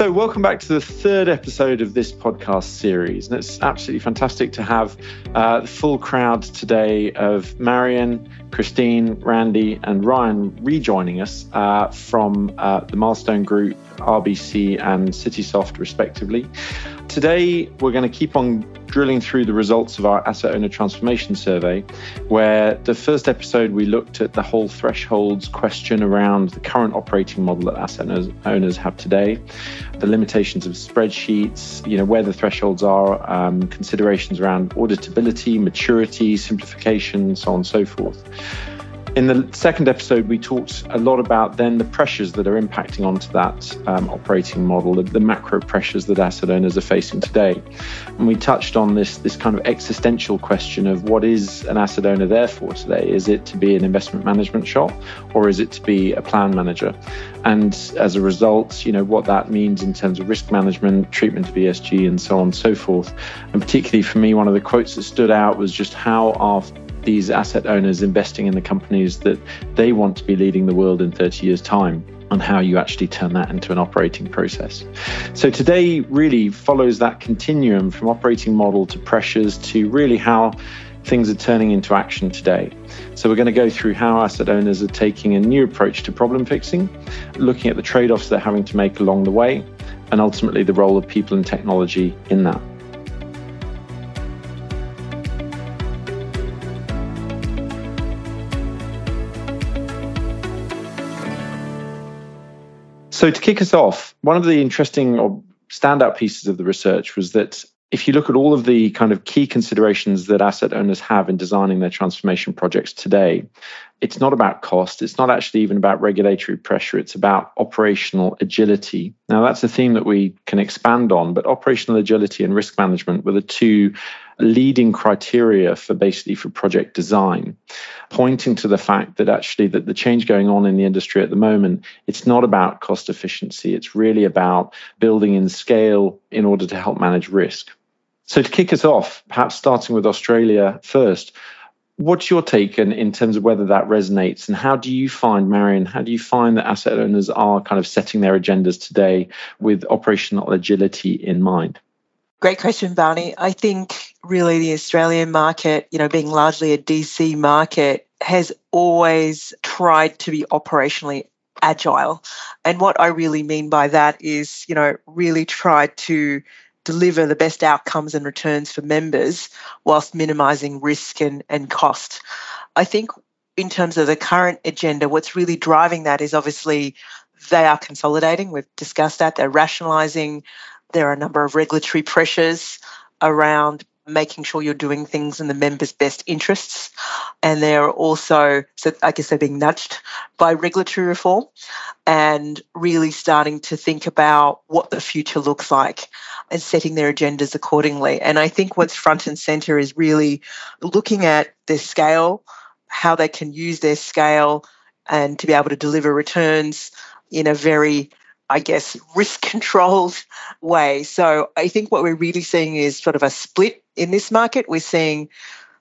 So, welcome back to the third episode of this podcast series. And it's absolutely fantastic to have uh, the full crowd today of Marion, Christine, Randy, and Ryan rejoining us uh, from uh, the Milestone Group, RBC, and Citisoft, respectively. Today, we're going to keep on drilling through the results of our asset owner transformation survey, where the first episode we looked at the whole thresholds question around the current operating model that asset owners have today, the limitations of spreadsheets, you know, where the thresholds are, um, considerations around auditability, maturity, simplification, so on and so forth. In the second episode, we talked a lot about then the pressures that are impacting onto that um, operating model, the, the, macro pressures that asset owners are facing today. And we touched on this, this kind of existential question of what is an asset owner there for today? Is it to be an investment management shop or is it to be a plan manager? And as a result, you know, what that means in terms of risk management, treatment of ESG, and so on and so forth. And particularly for me, one of the quotes that stood out was just how our these asset owners investing in the companies that they want to be leading the world in 30 years' time and how you actually turn that into an operating process. So today really follows that continuum from operating model to pressures to really how things are turning into action today. So we're going to go through how asset owners are taking a new approach to problem fixing, looking at the trade-offs they're having to make along the way, and ultimately the role of people and technology in that. So, to kick us off, one of the interesting or standout pieces of the research was that if you look at all of the kind of key considerations that asset owners have in designing their transformation projects today, it's not about cost. It's not actually even about regulatory pressure. It's about operational agility. Now, that's a theme that we can expand on, but operational agility and risk management were the two leading criteria for basically for project design, pointing to the fact that actually that the change going on in the industry at the moment, it's not about cost efficiency. It's really about building in scale in order to help manage risk. So to kick us off, perhaps starting with Australia first, What's your take in, in terms of whether that resonates and how do you find, Marion, how do you find that asset owners are kind of setting their agendas today with operational agility in mind? Great question, Barney. I think really the Australian market, you know, being largely a DC market, has always tried to be operationally agile. And what I really mean by that is, you know, really try to deliver the best outcomes and returns for members whilst minimizing risk and, and cost. I think in terms of the current agenda, what's really driving that is obviously they are consolidating. We've discussed that. They're rationalizing. There are a number of regulatory pressures around making sure you're doing things in the members' best interests. And they're also, so I guess they're being nudged by regulatory reform and really starting to think about what the future looks like and setting their agendas accordingly. And I think what's front and center is really looking at their scale, how they can use their scale and to be able to deliver returns in a very I guess, risk controlled way. So I think what we're really seeing is sort of a split in this market. We're seeing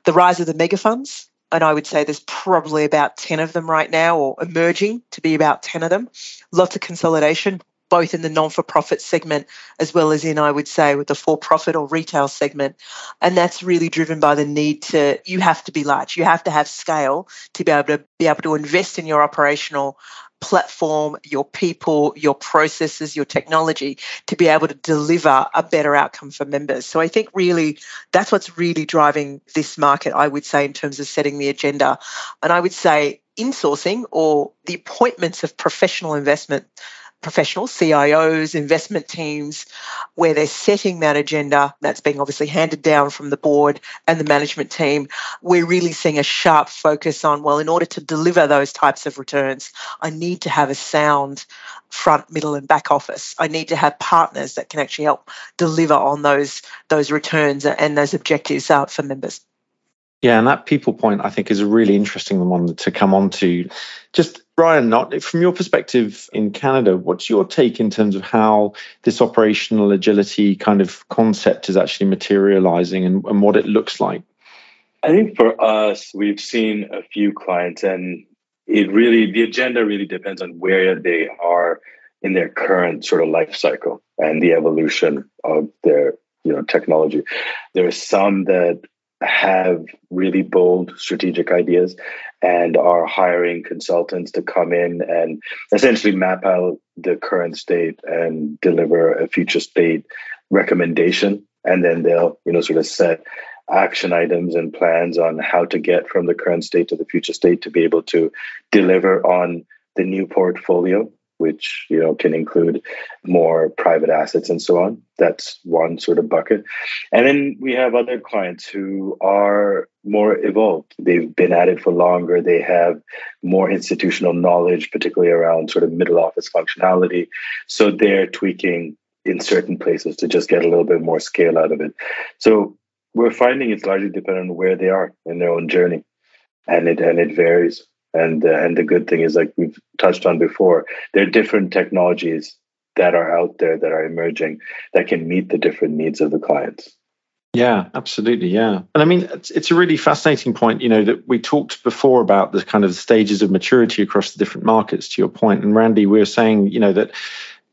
the rise of the mega funds. And I would say there's probably about 10 of them right now, or emerging to be about 10 of them. Lots of consolidation, both in the non for profit segment as well as in, I would say, with the for profit or retail segment. And that's really driven by the need to, you have to be large, you have to have scale to be able to be able to invest in your operational platform, your people, your processes, your technology to be able to deliver a better outcome for members. So I think really that's what's really driving this market, I would say, in terms of setting the agenda. And I would say insourcing or the appointments of professional investment professionals, CIOs, investment teams, where they're setting that agenda that's being obviously handed down from the board and the management team. We're really seeing a sharp focus on, well, in order to deliver those types of returns, I need to have a sound front, middle, and back office. I need to have partners that can actually help deliver on those, those returns and those objectives uh, for members. Yeah, and that people point I think is a really interesting one to come on to. Just Ryan, not from your perspective in Canada, what's your take in terms of how this operational agility kind of concept is actually materializing and, and what it looks like? I think for us, we've seen a few clients, and it really the agenda really depends on where they are in their current sort of life cycle and the evolution of their you know technology. There are some that have really bold strategic ideas and are hiring consultants to come in and essentially map out the current state and deliver a future state recommendation. And then they'll you know sort of set action items and plans on how to get from the current state to the future state to be able to deliver on the new portfolio which you know can include more private assets and so on. That's one sort of bucket. And then we have other clients who are more evolved. They've been at it for longer. They have more institutional knowledge particularly around sort of middle office functionality. So they're tweaking in certain places to just get a little bit more scale out of it. So we're finding it's largely dependent on where they are in their own journey. And it and it varies and uh, and the good thing is, like we've touched on before, there are different technologies that are out there that are emerging that can meet the different needs of the clients. Yeah, absolutely. Yeah. And I mean, it's, it's, a really fascinating point, you know, that we talked before about the kind of stages of maturity across the different markets, to your. And Randy, we were saying, you know, that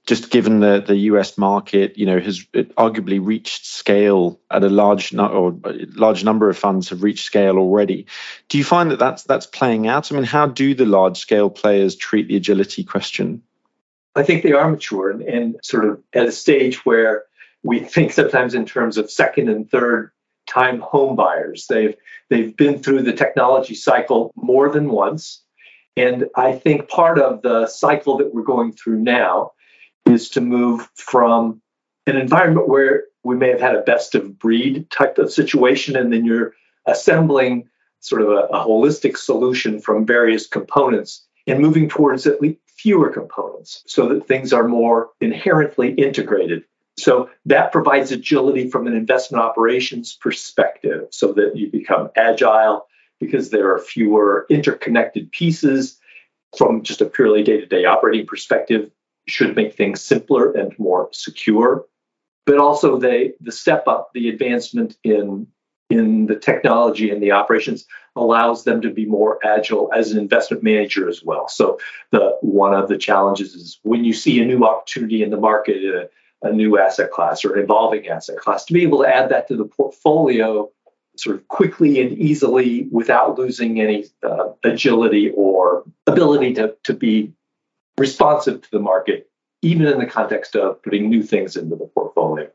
just given the the US market, you know, has arguably reached scale at a large or large number of funds have reached scale already. Do you find that that's that's playing out? I mean, how do the large scale players treat the agility question? I think they are mature and, and sort of at a stage where we think sometimes in terms of second and third time home buyers. They've they've been through the technology cycle more than once. And I think part of the cycle that we're going through now is to move from an environment where we may have had a best of breed type of situation, and then you're assembling sort of a, a holistic solution from various components and moving towards at least fewer components so that things are more inherently integrated. So that provides agility from an investment operations perspective so that you become agile because there are fewer interconnected pieces from just a purely day to day operating perspective should make things simpler and more secure. But also they the step up, the advancement in in the technology and the operations allows them to be more agile as an investment manager as well. So the one of the challenges is when you see a new opportunity in the market, a, a new asset class or an evolving asset class, to be able to add that to the portfolio sort of quickly and easily without losing any uh, agility or ability to, to be responsive to the market, even in the context of putting new things into the portfolio.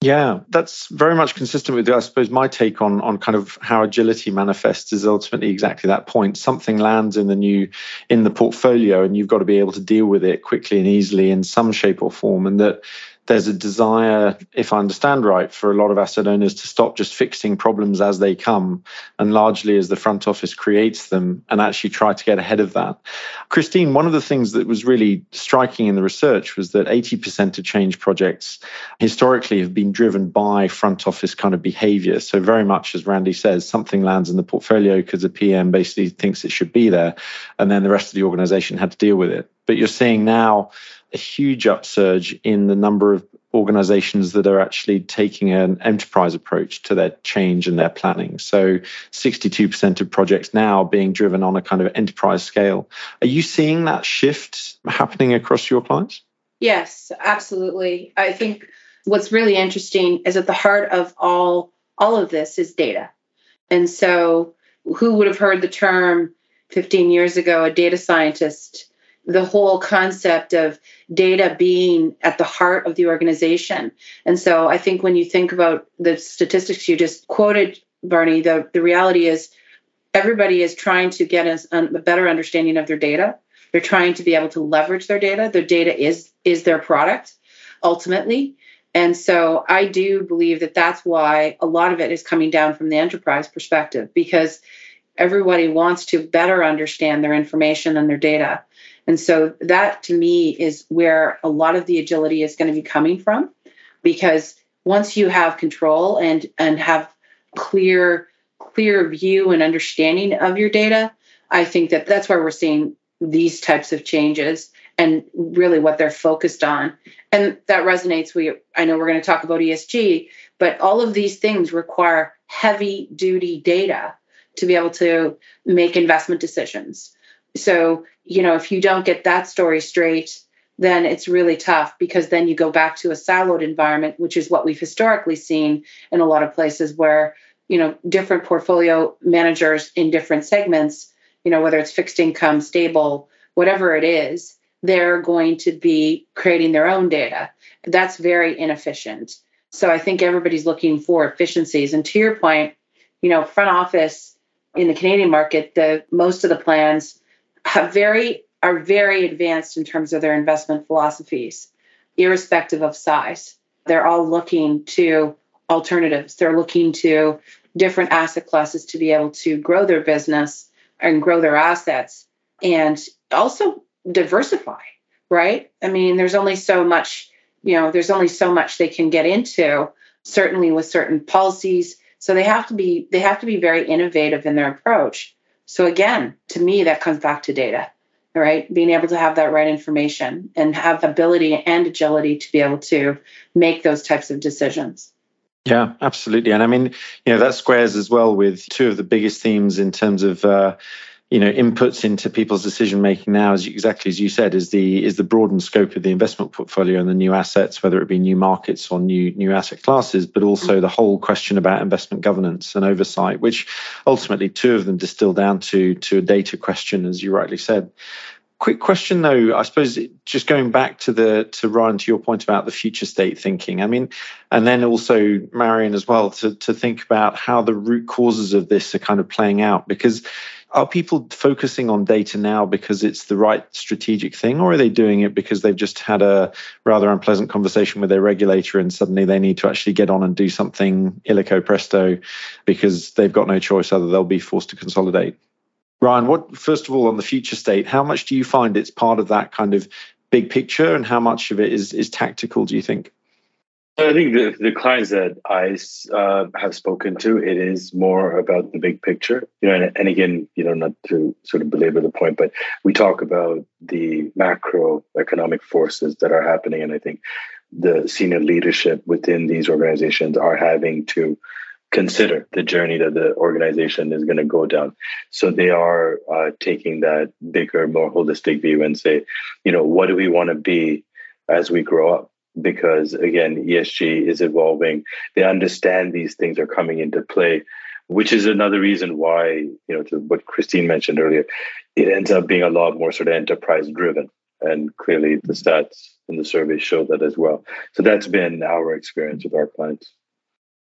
Yeah, that's very much consistent with, I suppose, my take on on kind of how agility manifests is ultimately exactly that point. Something lands in the new in the portfolio, and you've got to be able to deal with it quickly and easily in some shape or form. And that there's a desire, if I understand right, for a lot of asset owners to stop just fixing problems as they come and largely as the front office creates them and actually try to get ahead of that. Christine, one of the things that was really striking in the research was that 80% of change projects historically have been driven by front office kind of behavior. So, very much as Randy says, something lands in the portfolio because the PM basically thinks it should be there, and then the rest of the organization had to deal with it. But you're seeing now, a huge upsurge in the number of organizations that are actually taking an enterprise approach to their change and their planning. So 62% of projects now being driven on a kind of enterprise scale. Are you seeing that shift happening across your clients? Yes, absolutely. I think what's really interesting is at the heart of all all of this is data. And so who would have heard the term 15 years ago a data scientist the whole concept of data being at the heart of the organization. And so I think when you think about the statistics you just quoted, Barney, the, the reality is everybody is trying to get a, a better understanding of their data. They're trying to be able to leverage their data. Their data is is their product ultimately. And so I do believe that that's why a lot of it is coming down from the enterprise perspective because everybody wants to better understand their information and their data. And so that to me is where a lot of the agility is going to be coming from because once you have control and and have clear clear view and understanding of your data, I think that that's why we're seeing these types of changes and really what they're focused on. And that resonates we I know we're going to talk about ESG, but all of these things require heavy duty data to be able to make investment decisions. So, you know, if you don't get that story straight, then it's really tough because then you go back to a siloed environment, which is what we've historically seen in a lot of places where, you know, different portfolio managers in different segments, you know, whether it's fixed income, stable, whatever it is, they're going to be creating their own data. That's very inefficient. So I think everybody's looking for efficiencies. And to your point, you know, front office in the Canadian market, the most of the plans have very are very advanced in terms of their investment philosophies, irrespective of size. They're all looking to alternatives. They're looking to different asset classes to be able to grow their business and grow their assets and also diversify, right? I mean, there's only so much, you know, there's only so much they can get into, certainly with certain policies. So they have to be they have to be very innovative in their approach. So again, to me that comes back to data right? Being able to have that right information and have ability and agility to be able to make those types of decisions. Yeah, absolutely. And I mean, you know, that squares as well with two of the biggest themes in terms of uh, you know inputs into people's decision making now is exactly as you said is the is the broadened scope of the investment portfolio and the new assets whether it be new markets or new new asset classes but also mm-hmm. the whole question about investment governance and oversight which ultimately two of them distill down to to a data question as you rightly said quick question though i suppose just going back to the to ryan to your point about the future state thinking i mean and then also marion as well to to think about how the root causes of this are kind of playing out because are people focusing on data now because it's the right strategic thing, or are they doing it because they've just had a rather unpleasant conversation with their regulator and suddenly they need to actually get on and do something illico presto because they've got no choice other they'll be forced to consolidate? Ryan, what first of all on the future state, how much do you find it's part of that kind of big picture and how much of it is is tactical, do you think? I think the, the clients that I uh, have spoken to, it is more about the big picture. You know, and, and, again, you know, not to sort of belabor the point, but we talk about the macroeconomic forces that are happening, and I think the senior leadership within these organizations are having to consider the journey that the organization is going to go down. So they are uh, taking that bigger, more holistic view and say, you know, what do we want to be as we grow up? because again ESG is evolving. They understand these things are coming into play, which is another reason why you know to what Christine mentioned earlier, it ends up being a lot more sort of enterprise driven, and clearly the stats and the surveys show that as well. So that's been our experience with our clients.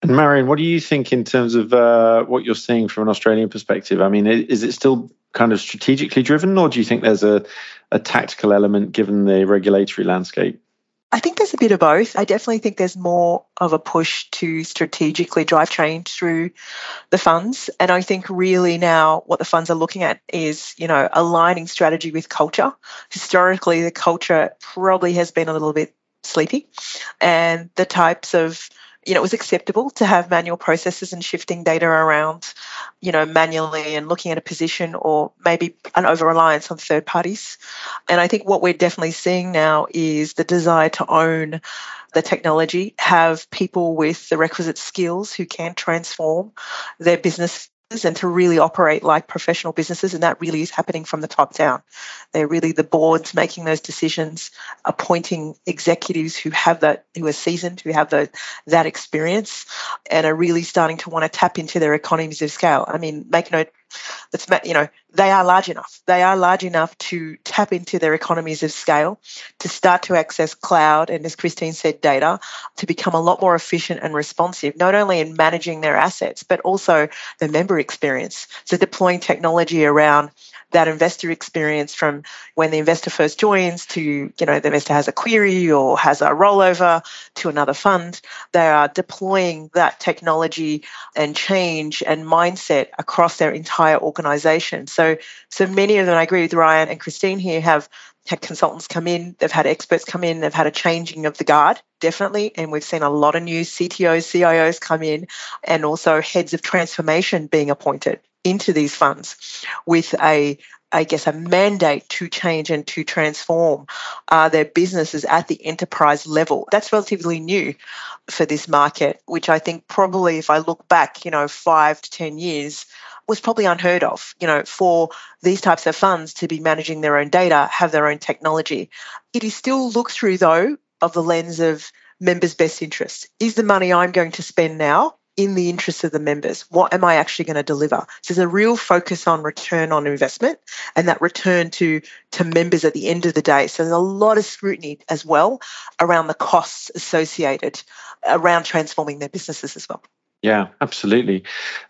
And Marion, what do you think in terms of uh, what you're seeing from an Australian perspective? I mean, is it still kind of strategically driven, or do you think there's a, a tactical element given the regulatory landscape? I think there's a bit of both. I definitely think there's more of a push to strategically drive change through the funds. And I think really now what the funds are looking at is, you know, aligning strategy with culture. Historically, the culture probably has been a little bit sleepy and the types of you know, it was acceptable to have manual processes and shifting data around, you know, manually and looking at a position or maybe an over reliance on third parties. And I think what we're definitely seeing now is the desire to own the technology, have people with the requisite skills who can transform their business and to really operate like professional businesses. And that really is happening from the top down. They're really the boards making those decisions, appointing executives who have that, who are seasoned, who have the, that experience, and are really starting to want to tap into their economies of scale. I mean, make no that's you know they are large enough they are large enough to tap into their economies of scale to start to access cloud and as christine said data to become a lot more efficient and responsive not only in managing their assets but also the member experience so deploying technology around that investor experience from when the investor first joins to, you know, the investor has a query or has a rollover to another fund. They are deploying that technology and change and mindset across their entire organization. So, so many of them, I agree with Ryan and Christine here, have had consultants come in, they've had experts come in, they've had a changing of the guard, definitely. And we've seen a lot of new CTOs, CIOs come in, and also heads of transformation being appointed into these funds with a I guess a mandate to change and to transform uh, their businesses at the enterprise level. That's relatively new for this market, which I think probably if I look back, you know, five to 10 years, was probably unheard of, you know, for these types of funds to be managing their own data, have their own technology. It is still looked through, though, of the lens of members' best interests. Is the money I'm going to spend now in the interest of the members? What am I actually going to deliver? So there's a real focus on return on investment and that return to, to members at the end of the day. So there's a lot of scrutiny as well around the costs associated around transforming their businesses as well. Yeah, absolutely.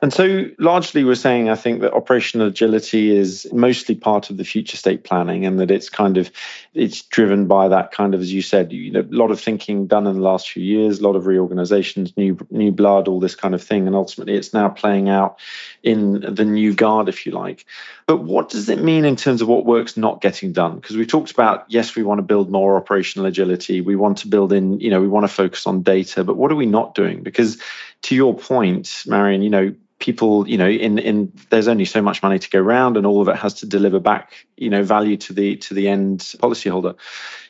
And so largely we're saying I think that operational agility is mostly part of the future state planning and that it's kind of it's driven by that kind of as you said, you know, a lot of thinking done in the last few years, a lot of reorganizations, new new blood, all this kind of thing and ultimately it's now playing out in the new guard if you like. But what does it mean in terms of what work's not getting done? Because we talked about yes, we want to build more operational agility, we want to build in, you know, we want to focus on data, but what are we not doing? Because to your point, Marion, you know, people, you know, in in there's only so much money to go around, and all of it has to deliver back, you know, value to the to the end policyholder.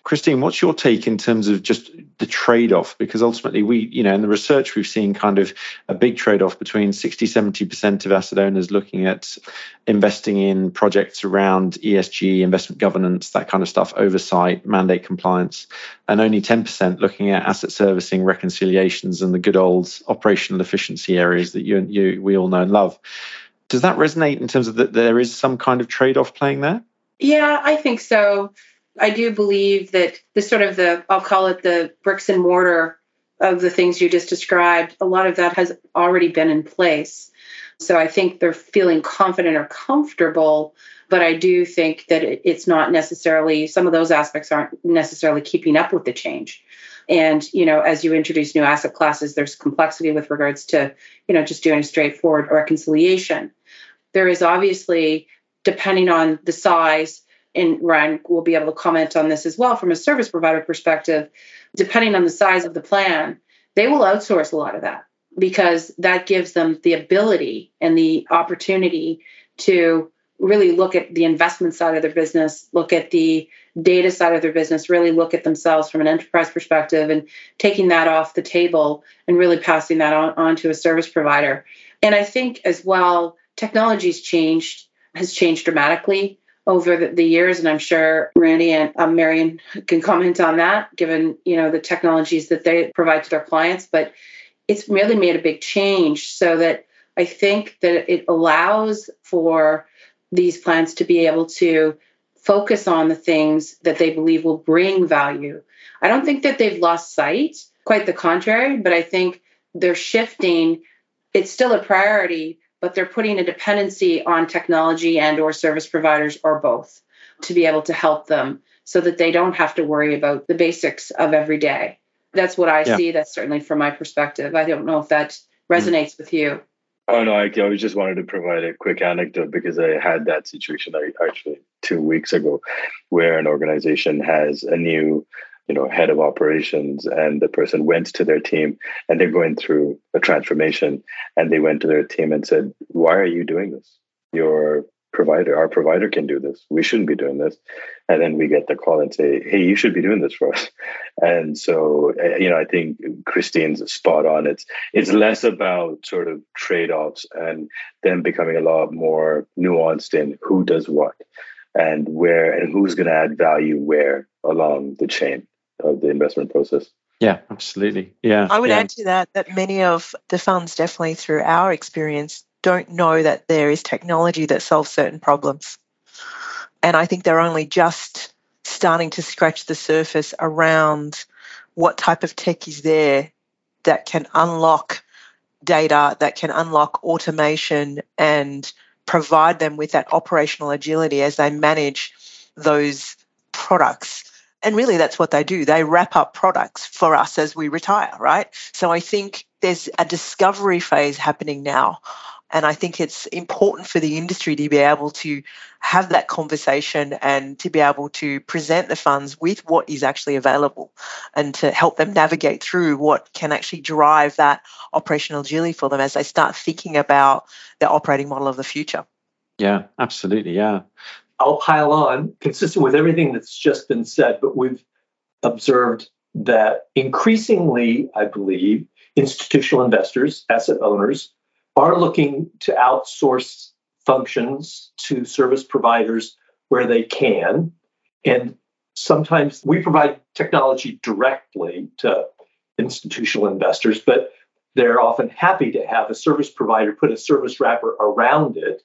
Christine, what's your take in terms of just the trade off? Because ultimately, we, you know, in the research, we've seen kind of a big trade off between 60, 70% of asset owners looking at investing in projects around ESG, investment governance, that kind of stuff, oversight, mandate compliance, and only 10% looking at asset servicing, reconciliations, and the good old operational efficiency areas that you, you we all know and love. Does that resonate in terms of that there is some kind of trade off playing there? Yeah, I think so. I do believe that the sort of the, I'll call it the bricks and mortar of the things you just described, a lot of that has already been in place. So I think they're feeling confident or comfortable, but I do think that it's not necessarily, some of those aspects aren't necessarily keeping up with the change. And, you know, as you introduce new asset classes, there's complexity with regards to, you know, just doing a straightforward reconciliation. There is obviously, depending on the size, and Ryan will be able to comment on this as well from a service provider perspective, depending on the size of the plan, they will outsource a lot of that because that gives them the ability and the opportunity to really look at the investment side of their business, look at the data side of their business, really look at themselves from an enterprise perspective and taking that off the table and really passing that on, on to a service provider. And I think as well, technology's changed, has changed dramatically over the, the, years, and I'm sure Randy and um, Marion can comment on that, given you know the technologies that they provide to their clients. But it's really made a big change, so that I think that it allows for these plans to be able to focus on the things that they believe will bring value. I don't think that they've lost sight, quite the contrary, but I think they're shifting. It's still a priority, but they're putting a dependency on technology and or service providers or both to be able to help them so that they don't have to worry about the basics of every day that's what i yeah. see that's certainly from my perspective i don't know if that resonates mm. with you oh no I, I just wanted to provide a quick anecdote because i had that situation actually two weeks ago where an organization has a new you know head of operations and the person went to their team and they're going through a transformation and they went to their team and said why are you doing this? Your provider our provider can do this we shouldn't be doing this and then we get the call and say hey you should be doing this for us and so eh, you know i think christine's spot on it's it's less about sort of trade-offs and then becoming a lot more nuanced in who does what and where and who's going to add value where along the chain of the investment process. Yeah, absolutely. Yeah. I would yeah. add to that that many of the funds, definitely through our experience, don't know that there is technology that solves certain problems. And I think they're only just starting to scratch the surface around what type of tech is there that can unlock data, that can unlock automation and provide them with that operational agility as they manage those products and really, that's what they do. They wrap up products for us as we retire, right? So I think there's a discovery phase happening now. And I think it's important for the industry to be able to have that conversation and to be able to present the funds with what is actually available and to help them navigate through what can actually drive that operational agility for them as they start thinking about the operating model of the future. Yeah, absolutely. Yeah. I'll pile on, consistent with everything that's just been said, but we've observed that increasingly, I believe, institutional investors, asset owners, are looking to outsource functions to service providers where they can. And sometimes we provide technology directly to institutional investors, but they're often happy to have a service provider put a service wrapper around it,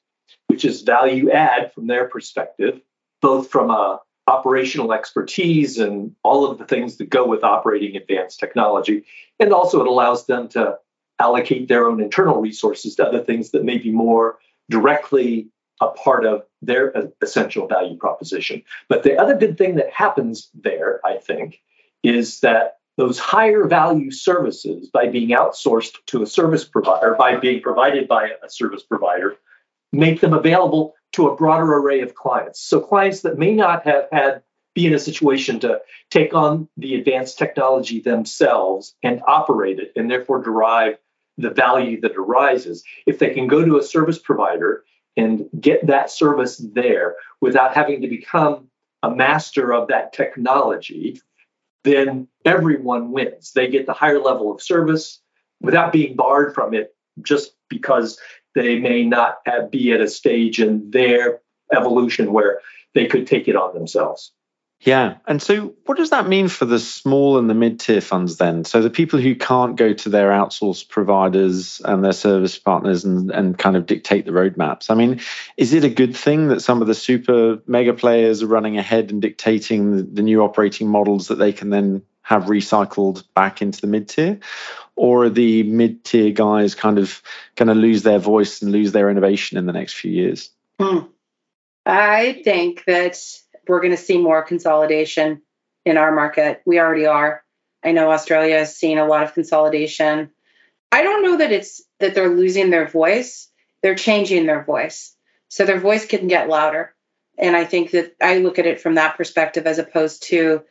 which is value add from their perspective, both from a operational expertise and all of the things that go with operating advanced technology. And also it allows them to allocate their own internal resources to other things that may be more directly a part of their essential value proposition. But the other good thing that happens there, I think, is that those higher value services by being outsourced to a service provider, by being provided by a service provider, make them available to a broader array of clients. So clients that may not have had be in a situation to take on the advanced technology themselves and operate it and therefore derive the value that arises. If they can go to a service provider and get that service there without having to become a master of that technology, then everyone wins. They get the higher level of service without being barred from it just because they may not have, be at a stage in their evolution where they could take it on themselves. Yeah. And so, what does that mean for the small and the mid tier funds then? So, the people who can't go to their outsourced providers and their service partners and, and kind of dictate the roadmaps. I mean, is it a good thing that some of the super mega players are running ahead and dictating the, the new operating models that they can then have recycled back into the mid tier? Or are the mid tier guys kind of going to lose their voice and lose their innovation in the next few years? Hmm. I think that we're going to see more consolidation in our market. We already are. I know Australia has seen a lot of consolidation. I don't know that it's that they're losing their voice, they're changing their voice. So their voice can get louder. And I think that I look at it from that perspective as opposed to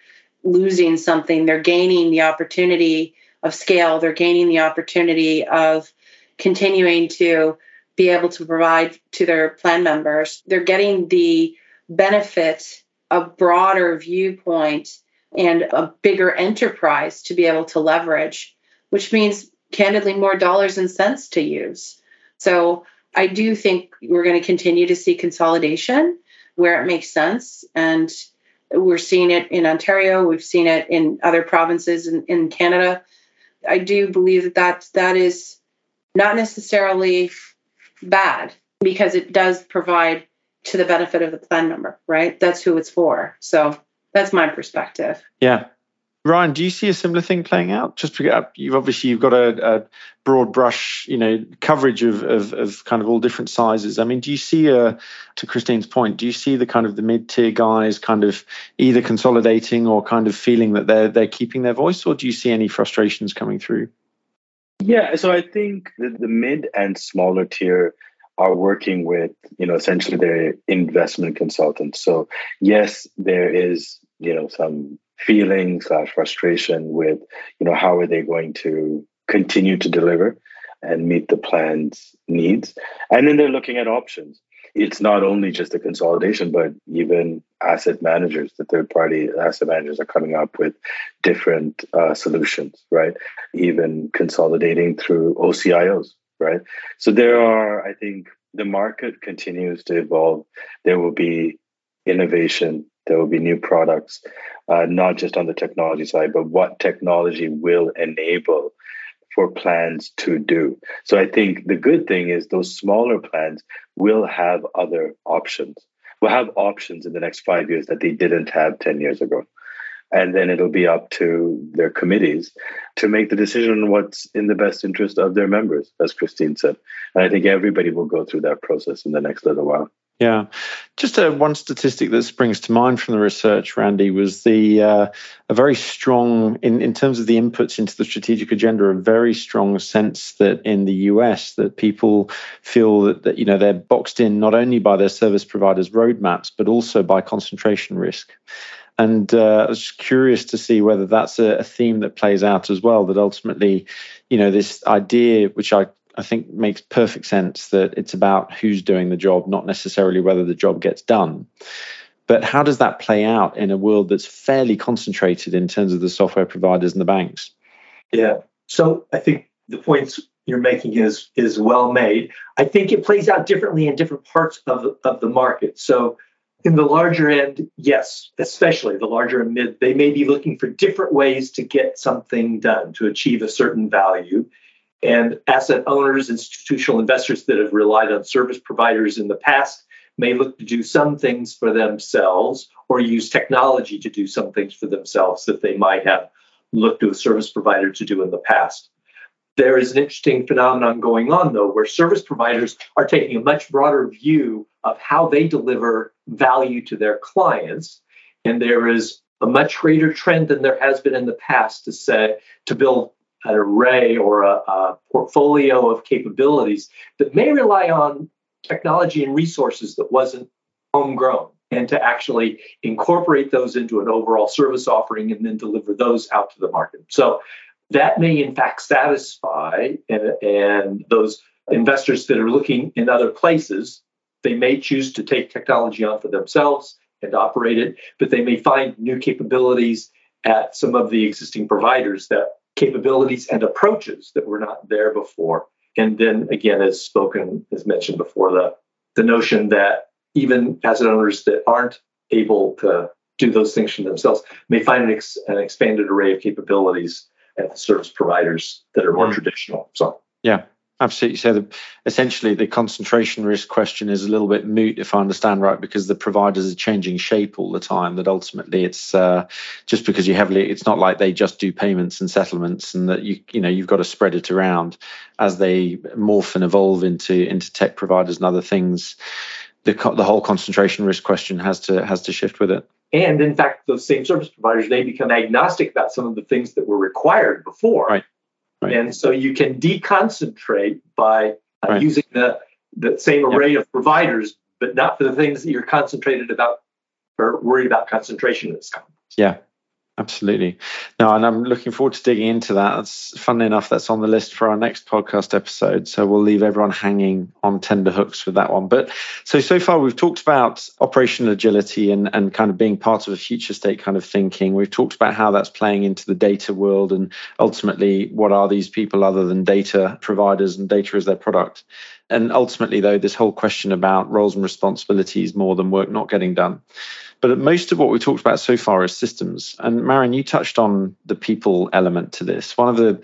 losing something. They're gaining the opportunity of scale, they're gaining the opportunity of continuing to be able to provide to their plan members. They're getting the benefit a broader viewpoint and a bigger enterprise to be able to leverage, which means candidly more dollars and cents to use. So I do think we're going to continue to see consolidation where it makes sense. And we're seeing it in Ontario, we've seen it in other provinces in, in Canada. I do believe that, that that is not necessarily bad because it does provide to the benefit of the plan member, right? That's who it's for. So that's my perspective. Yeah. Ryan, do you see a similar thing playing out? Just because you've obviously you've got a, a broad brush, you know, coverage of, of, of kind of all different sizes. I mean, do you see a to Christine's point? Do you see the kind of the mid tier guys kind of either consolidating or kind of feeling that they're they're keeping their voice, or do you see any frustrations coming through? Yeah, so I think the, the mid and smaller tier are working with, you know, essentially their investment consultants. So yes, there is, you know, some feeling slash frustration with, you know, how are they going to continue to deliver and meet the plan's needs. And then they're looking at options. It's not only just a consolidation, but even asset managers, the third party asset managers are coming up with different uh, solutions, right? Even consolidating through OCIOs, right? So there are, I think, the market continues to evolve. There will be innovation. There will be new products, uh, not just on the technology side, but what technology will enable for plans to do. So I think the good thing is those smaller plans will have other options. Will have options in the next five years that they didn't have 10 years ago and then it'll be up to their committees to make the decision on what's in the best interest of their members, as Christine said. And I think everybody will go through that process in the next little while. Yeah, just uh, one statistic that springs to mind from the research, Randy, was the uh, a very strong in in terms of the inputs into the strategic agenda, a very strong sense that in the US that people feel that, that you know they're boxed in not only by their service providers' roadmaps but also by concentration risk. And uh, I was curious to see whether that's a, a, theme that plays out as well. That ultimately, you know, this idea, which I, I think makes perfect sense, that it's about who's doing the job, not necessarily whether the job gets done. But how does that play out in a world that's fairly concentrated in terms of the software providers and the banks? Yeah. So I think the points you're making is is well made. I think it plays out differently in different parts of of the market. So in the larger end, yes, especially the larger and mid, they may be looking for different ways to get something done to achieve a certain value. And asset owners, institutional investors that have relied on service providers in the past may look to do some things for themselves or use technology to do some things for themselves that they might have looked to a service provider to do in the past. There is an interesting phenomenon going on, though, where service providers are taking a much broader view of how they deliver value to their clients. And there is a much greater trend than there has been in the past to say to build an array or a, a portfolio of capabilities that may rely on technology and resources that wasn't homegrown and to actually incorporate those into an overall service offering and then deliver those out to the market. So that may in fact satisfy and, and those investors that are looking in other places they may choose to take technology on for themselves and operate it but they may find new capabilities at some of the existing providers that capabilities and approaches that were not there before. And then again as spoken as mentioned before the the notion that even asset owners that aren't able to do those things for themselves may find an, ex- an expanded array of capabilities at the service providers that are more mm. traditional. So yeah, absolutely. So the, essentially, the concentration risk question is a little bit moot, if I understand right, because the providers are changing shape all the time. That ultimately, it's uh, just because you heavily. It's not like they just do payments and settlements, and that you you know you've got to spread it around as they morph and evolve into into tech providers and other things. The, the whole concentration risk question has to has to shift with it. And in fact, those same service providers, they become agnostic about some of the things that were required before. Right. right. And so you can deconcentrate by uh, right. using the, the same array yep. of providers, but not for the things that you're concentrated about or worried about concentration risk. Yeah, Absolutely. No, and I'm looking forward to digging into that. That's funnily enough, that's on the list for our next podcast episode. So we'll leave everyone hanging on tender hooks with that one. But so so far we've talked about operational agility and, and kind of being part of a future state kind of thinking. We've talked about how that's playing into the data world and ultimately what are these people other than data providers and data as their product. And ultimately, though, this whole question about roles and responsibilities more than work not getting done. But most of what we talked about so far is systems. And Marion, you touched on the people element to this. One of the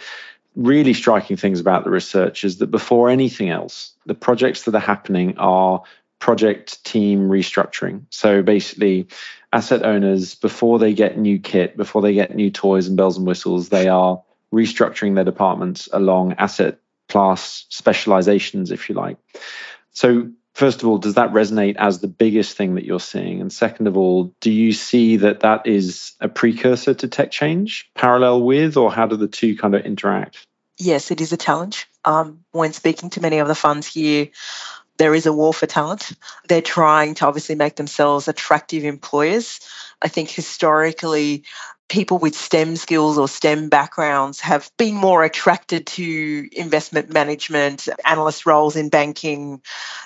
really striking things about the research is that before anything else, the projects that are happening are project team restructuring. So basically, asset owners, before they get new kit, before they get new toys and bells and whistles, they are restructuring their departments along asset class specializations, if you like. So first of all, does that resonate as the biggest thing that you're seeing? And second of all, do you see that that is a precursor to tech change, parallel with, or how do the two kind of interact? Yes, it is a challenge. Um, when speaking to many of the funds here, there is a war for talent. They're trying to obviously make themselves attractive employers. I think historically, people with STEM skills or STEM backgrounds have been more attracted to investment management, analyst roles in banking,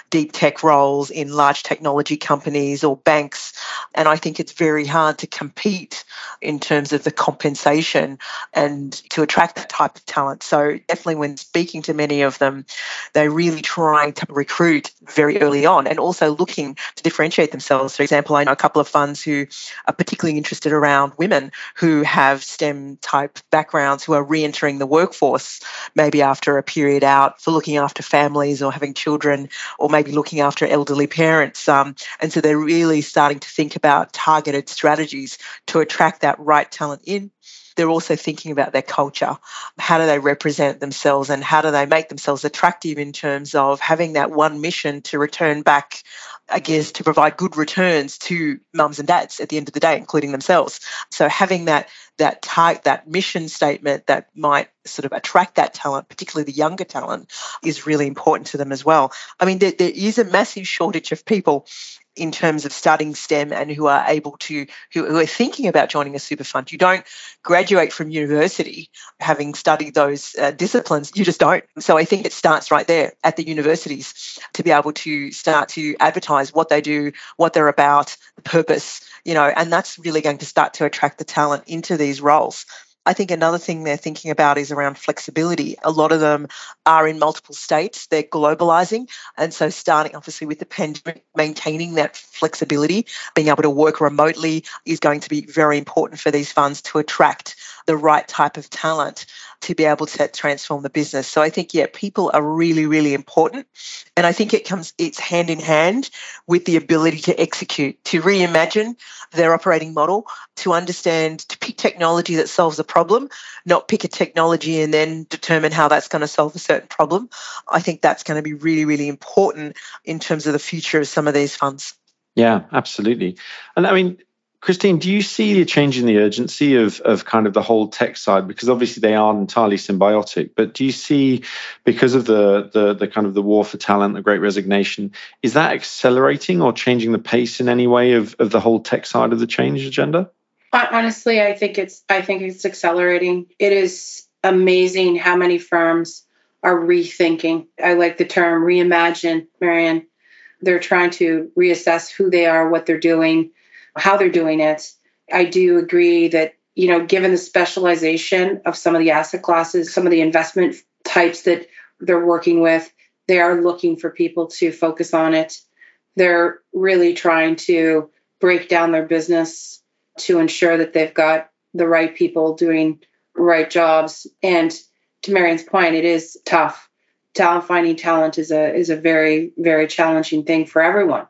deep tech roles in large technology companies or banks. And I think it's very hard to compete in terms of the compensation and to attract that type of talent. So, definitely, when speaking to many of them, they're really trying to recruit very early on and also looking to differentiate themselves. For example, I know a couple of funds who are particularly interested around women who have STEM type backgrounds who are re entering the workforce, maybe after a period out for looking after families or having children, or maybe looking after elderly parents. Um, and so they're really starting to think about targeted strategies to attract that right talent in they're also thinking about their culture. How do they represent themselves and how do they make themselves attractive in terms of having that one mission to return back I guess, to provide good returns to mums and dads at the end of the day, including themselves. So having that that type, that mission statement that might sort of attract that talent, particularly the younger talent, is really important to them as well. I mean, there, there is a massive shortage of people in terms of studying STEM and who are able to, who, who, are thinking about joining a super fund. You don't graduate from university having studied those uh, disciplines. You just don't. So I think it starts right there at the universities to be able to start to advertise what they do, what they're about, the purpose, you know, and that's really going to start to attract the talent into these roles. I think another thing they're thinking about is around flexibility. A lot of them are in multiple states, they're globalizing. And so, starting obviously with the pandemic, maintaining that flexibility, being able to work remotely is going to be very important for these funds to attract the right type of talent to be able to transform the business. So I think, yeah, people are really, really important. And I think it comes, it's hand in hand with the ability to execute, to reimagine their operating model, to understand, to pick technology that solves a problem, not pick a technology and then determine how that's going to solve a certain problem. I think that's going to be really, really important in terms of the future of some of these funds. Yeah, absolutely. And I mean, Christine, do you see a change in the urgency of, of kind of the whole tech side? Because obviously they are entirely symbiotic, but do you see, because of the, the, the kind of the war for talent, the great resignation, is that accelerating or changing the pace in any way of, of the whole tech side of the change agenda? Honestly, I think it's I think it's accelerating. It is amazing how many firms are rethinking. I like the term reimagine, Marion. They're trying to reassess who they are, what they're doing, how they're doing it. I do agree that, you know, given the specialization of some of the asset classes, some of the investment types that they're working with, they are looking for people to focus on it. They're really trying to break down their business to ensure that they've got the right people doing right jobs. And to Marion's point, it is tough. Talent finding talent is a is a very very challenging thing for everyone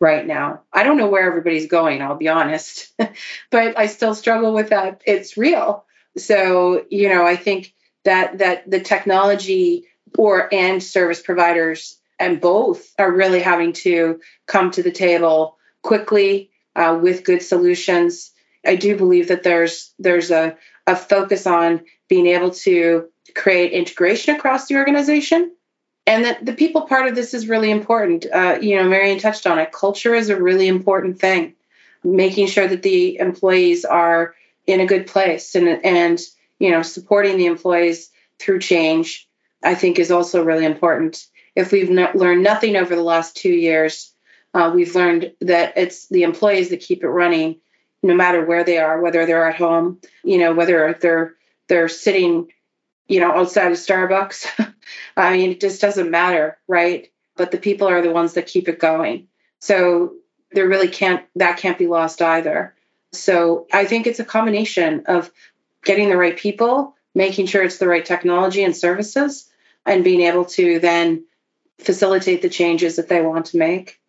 right now. I don't know where everybody's going, I'll be honest, but I still struggle with that. It's real. So, you know, I think that that the technology or and service providers and both are really having to come to the table quickly uh, with good solutions. I do believe that there's there's a, a focus on being able to create integration across the organization and that the people part of this is really important. Uh, you know, Marion touched on it. Culture is a really important thing. Making sure that the employees are in a good place and and you know supporting the employees through change, I think is also really important. If we've learned nothing over the last two years, uh, we've learned that it's the employees that keep it running, no matter where they are, whether they're at home, you know, whether they're they're sitting you know, outside of Starbucks. I mean, it just doesn't matter, right? But the people are the ones that keep it going. So there really can't, that can't be lost either. So I think it's a combination of getting the right people, making sure it's the right technology and services, and being able to then facilitate the changes that they want to make.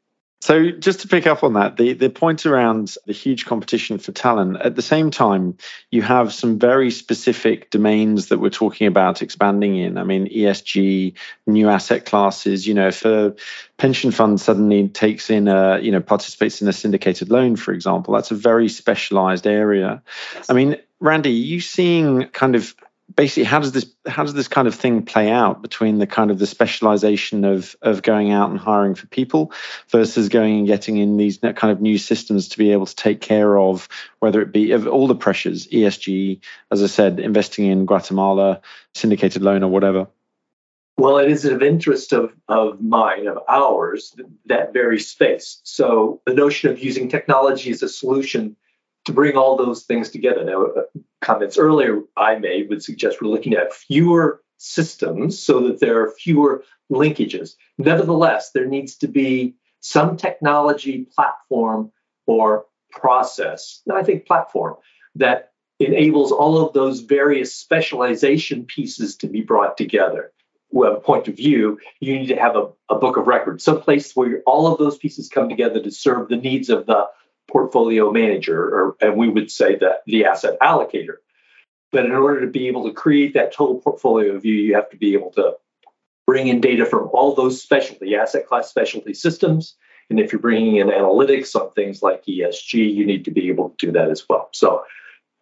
So just to pick up on that, the, the point around the huge competition for talent, at the same time, you have some very specific domains that we're talking about expanding in. I mean, ESG, new asset classes, you know, if a pension fund suddenly takes in a, you know, participates in a syndicated loan, for example, that's a very specialized area. I mean, Randy, are you seeing kind of basically how does this how does this kind of thing play out between the kind of the specialization of of going out and hiring for people versus going and getting in these kind of new systems to be able to take care of whether it be of all the pressures esg as i said investing in guatemala syndicated loan or whatever? Well it is of interest of of mine of ours that very space. So the notion of using technology as a solution to bring all those things together. Now, uh, comments earlier I made would suggest we're looking at fewer systems so that there are fewer linkages. Nevertheless, there needs to be some technology platform or process, and I think platform, that enables all of those various specialization pieces to be brought together. A point of view, you need to have a, a book of records, some place where all of those pieces come together to serve the needs of the portfolio manager, or, and we would say that the asset allocator. But in order to be able to create that total portfolio view, you have to be able to bring in data from all those specialty asset class specialty systems. And if you're bringing in analytics on things like ESG, you need to be able to do that as well. So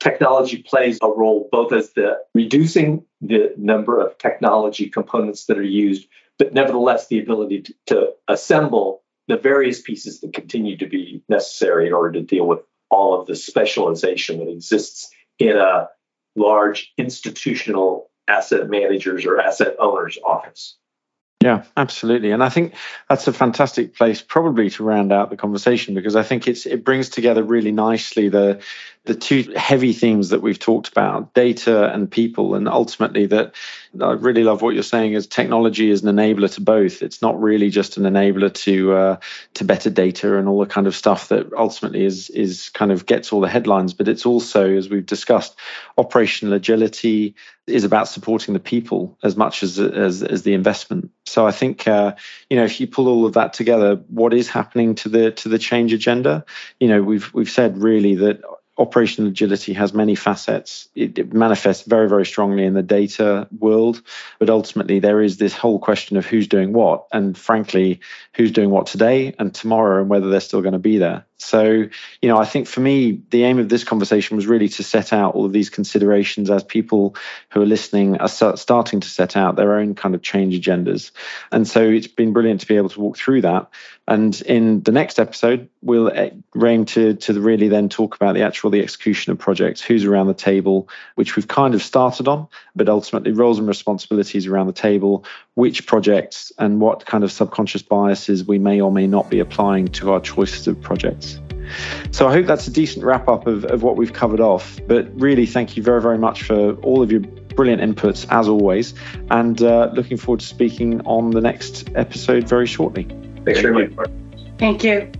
technology plays a role both as the reducing the number of technology components that are used, but nevertheless the ability to, to assemble the various pieces that continue to be necessary in order to deal with all of the specialization that exists in a large institutional asset managers or asset owners office. Yeah, absolutely. And I think that's a fantastic place probably to round out the conversation because I think it's it brings together really nicely the the two heavy themes that we've talked about data and people and ultimately that i really love what you're saying is technology is an enabler to both. It's not really just an enabler to uh, to better data and all the kind of stuff that ultimately is is kind of gets all the headlines but it's also as we've discussed operational agility is about supporting the people as much as as, as the investment. So i think uh, you know if you pull all of that together what is happening to the to the change agenda? You know we've we've said really that operational agility has many facets. It, it, manifests very, very strongly in the data world, but ultimately there is this whole question of who's doing what, and frankly, who's doing what today and tomorrow, and whether they're still going to be there. So, you know, I think for me, the aim of this conversation was really to set out all of these considerations as people who are listening are starting to set out their own kind of change agendas. And so it's been brilliant to be able to walk through that. And in the next episode, we'll aim to, to really then talk about the actual the execution of projects, who's around the table, which we've kind of started on, but ultimately roles and responsibilities around the table, which projects and what kind of subconscious biases we may or may not be applying to our choices of projects. So I hope that's a decent wrap up of, of what we've covered off. But really, thank you very, very much for all of your brilliant inputs as always. And uh, looking forward to speaking on the next episode very shortly. Thanks very much. Thank you.